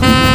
50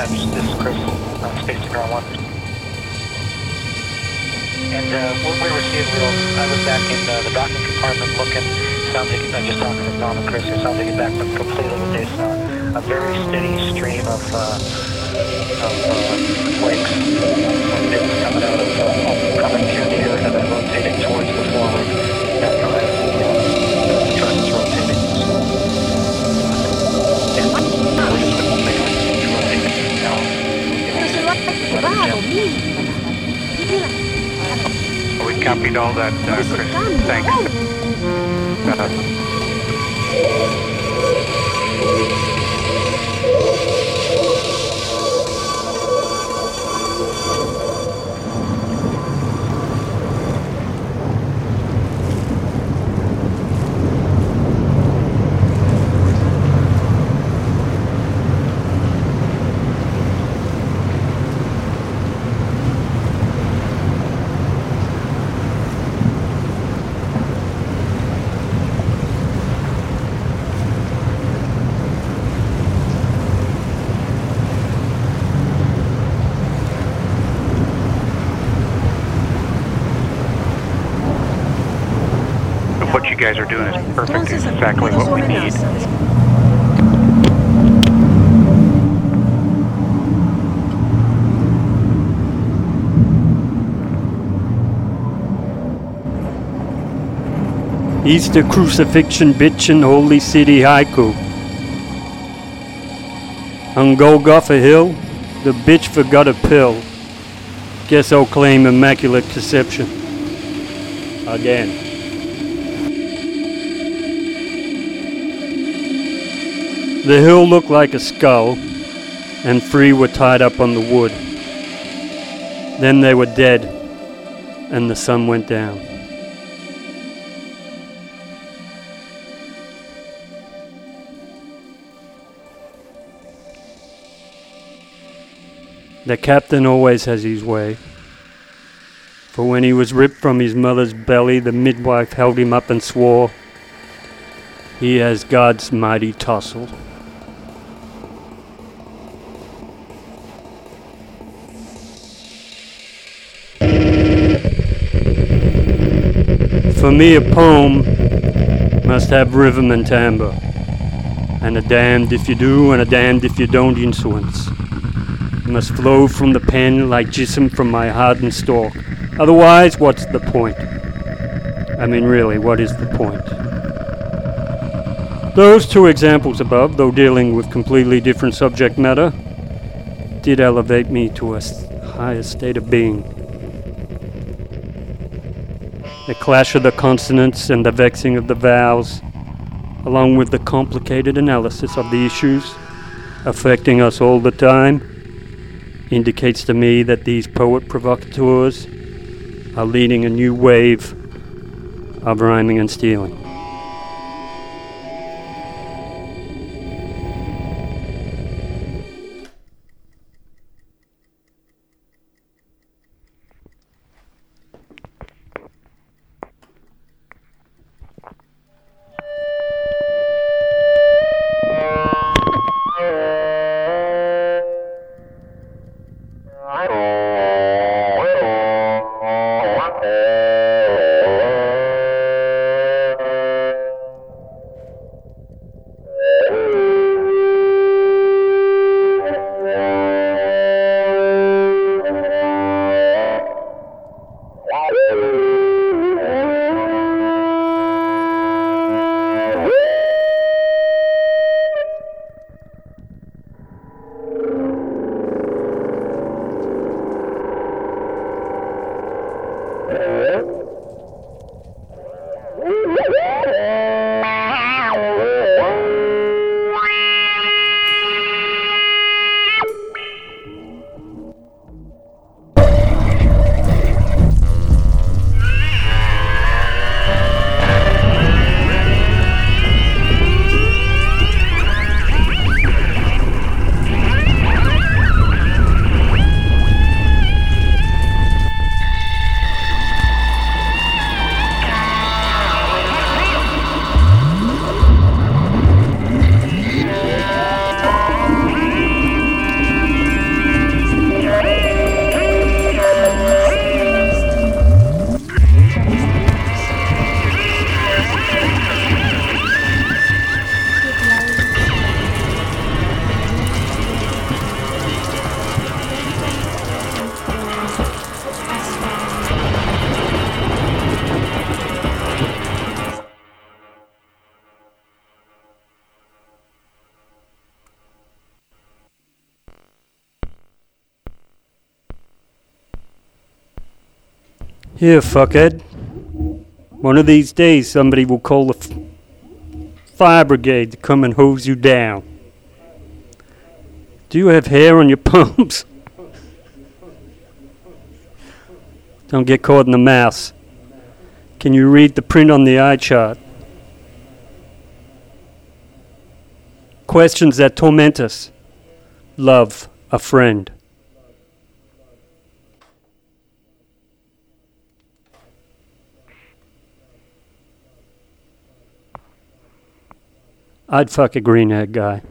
I'm this is Chris on Space Ground 1. And uh, we, we were seeing real, I was back in uh, the docking compartment looking, sounds like, I'm just talking to Dom and Chris, it sounds like back but completely with this, uh, a very steady stream of, uh, of uh, flakes, coming out of, uh, coming through here and then rotating towards the forward. We copied all that, uh, Chris. Thanks. Uh, what you guys are doing is perfect. Entonces, Exactly what we need. Easter crucifixion bitchin' holy city haiku. On Golgotha Hill, the bitch forgot a pill. Guess I'll claim immaculate conception. Again. The hill looked like a skull, and three were tied up on the wood. Then they were dead, and the sun went down. The captain always has his way. For when he was ripped from his mother's belly, the midwife held him up and swore, He has God's mighty tussle. For me, a poem must have rhythm and timbre, and a damned if you do and a damned if you don't influence must flow from the pen like jism from my hardened stalk. Otherwise, what's the point? I mean, really, what is the point? Those two examples above, though dealing with completely different subject matter, did elevate me to a higher state of being. The clash of the consonants and the vexing of the vowels, along with the complicated analysis of the issues affecting us all the time, indicates to me that these poet provocateurs are leading a new wave of rhyming and stealing. Evet. Here, fuckhead. One of these days, somebody will call the f- fire brigade to come and hose you down. Do you have hair on your palms? Don't get caught in the mouse. Can you read the print on the eye chart? Questions that torment us. Love a friend. I'd fuck a green egg guy.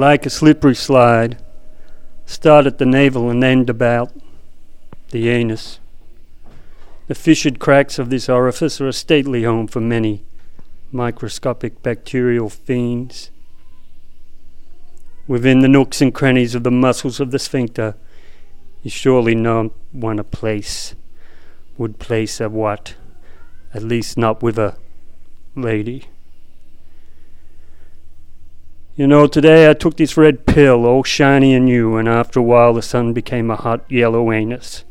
Like a slippery slide, start at the navel and end about the anus. The fissured cracks of this orifice are a stately home for many microscopic bacterial fiends. Within the nooks and crannies of the muscles of the sphincter is surely not one a place would place a what, at least not with a lady. You know, today I took this red pill, all shiny and new, and after a while the sun became a hot yellow anus.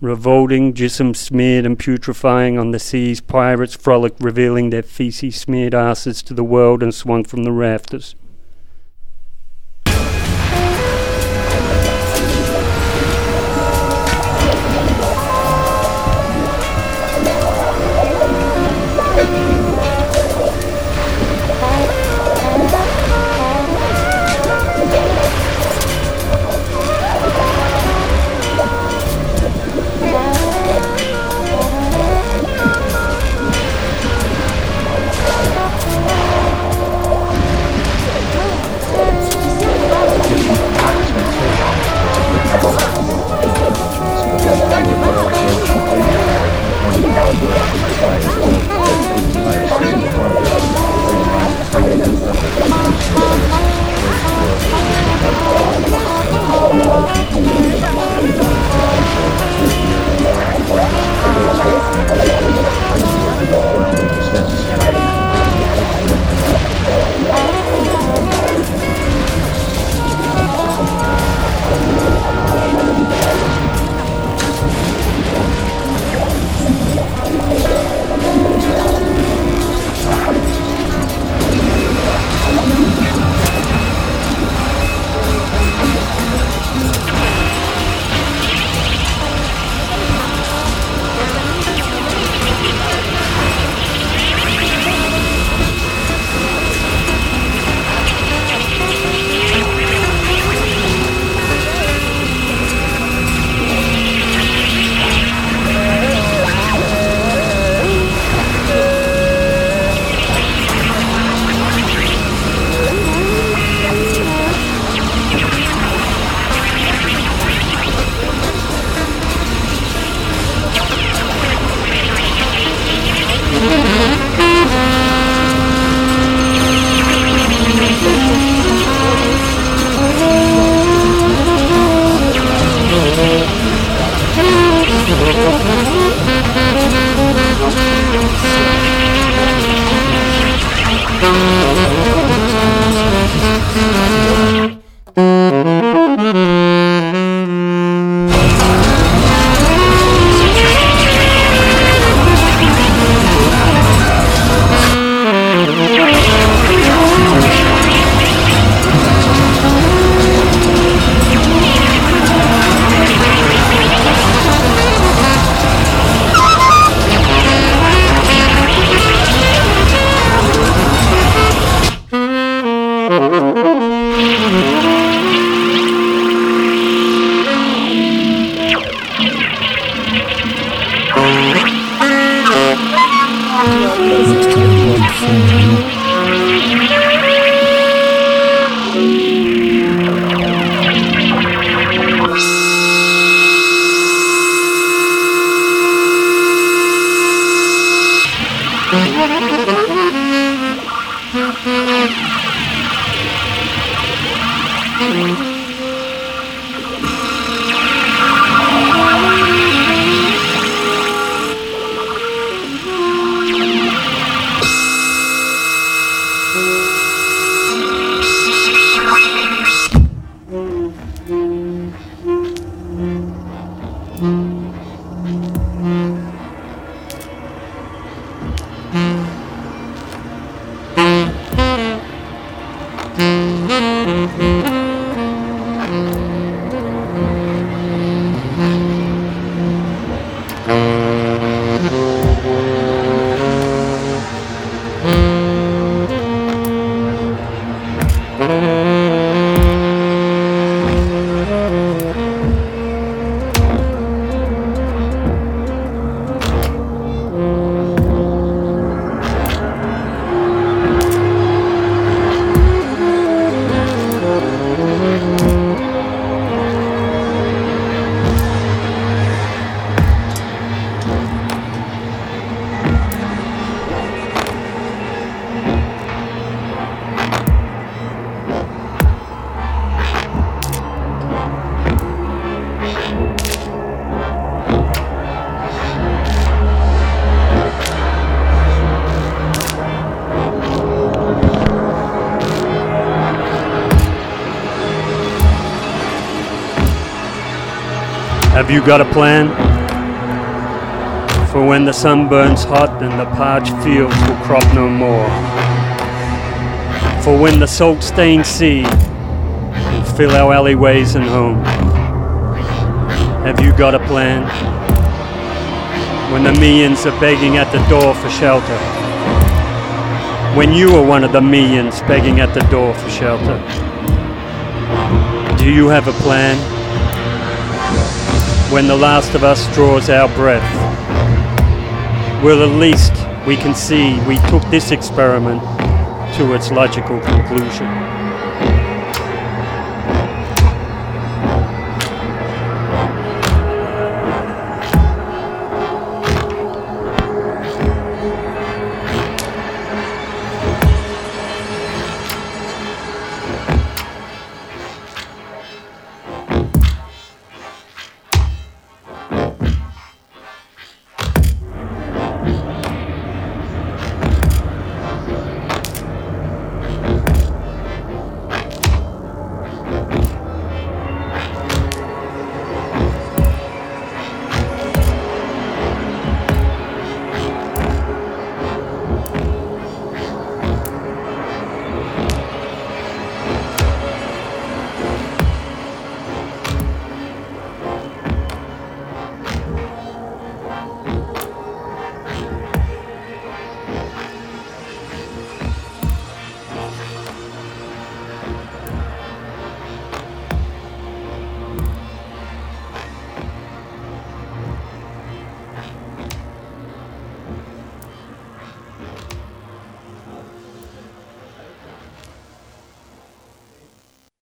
Revolting, jism smeared and putrefying on the seas, pirates frolicked, revealing their feces smeared asses to the world and swung from the rafters. Have you got a plan? For when the sun burns hot and the parched fields will crop no more. For when the salt stained sea will fill our alleyways and homes. Have you got a plan? When the millions are begging at the door for shelter. When you are one of the millions begging at the door for shelter. Do you have a plan? When the last of us draws our breath. Well, at least we can see we took this experiment to its logical conclusion.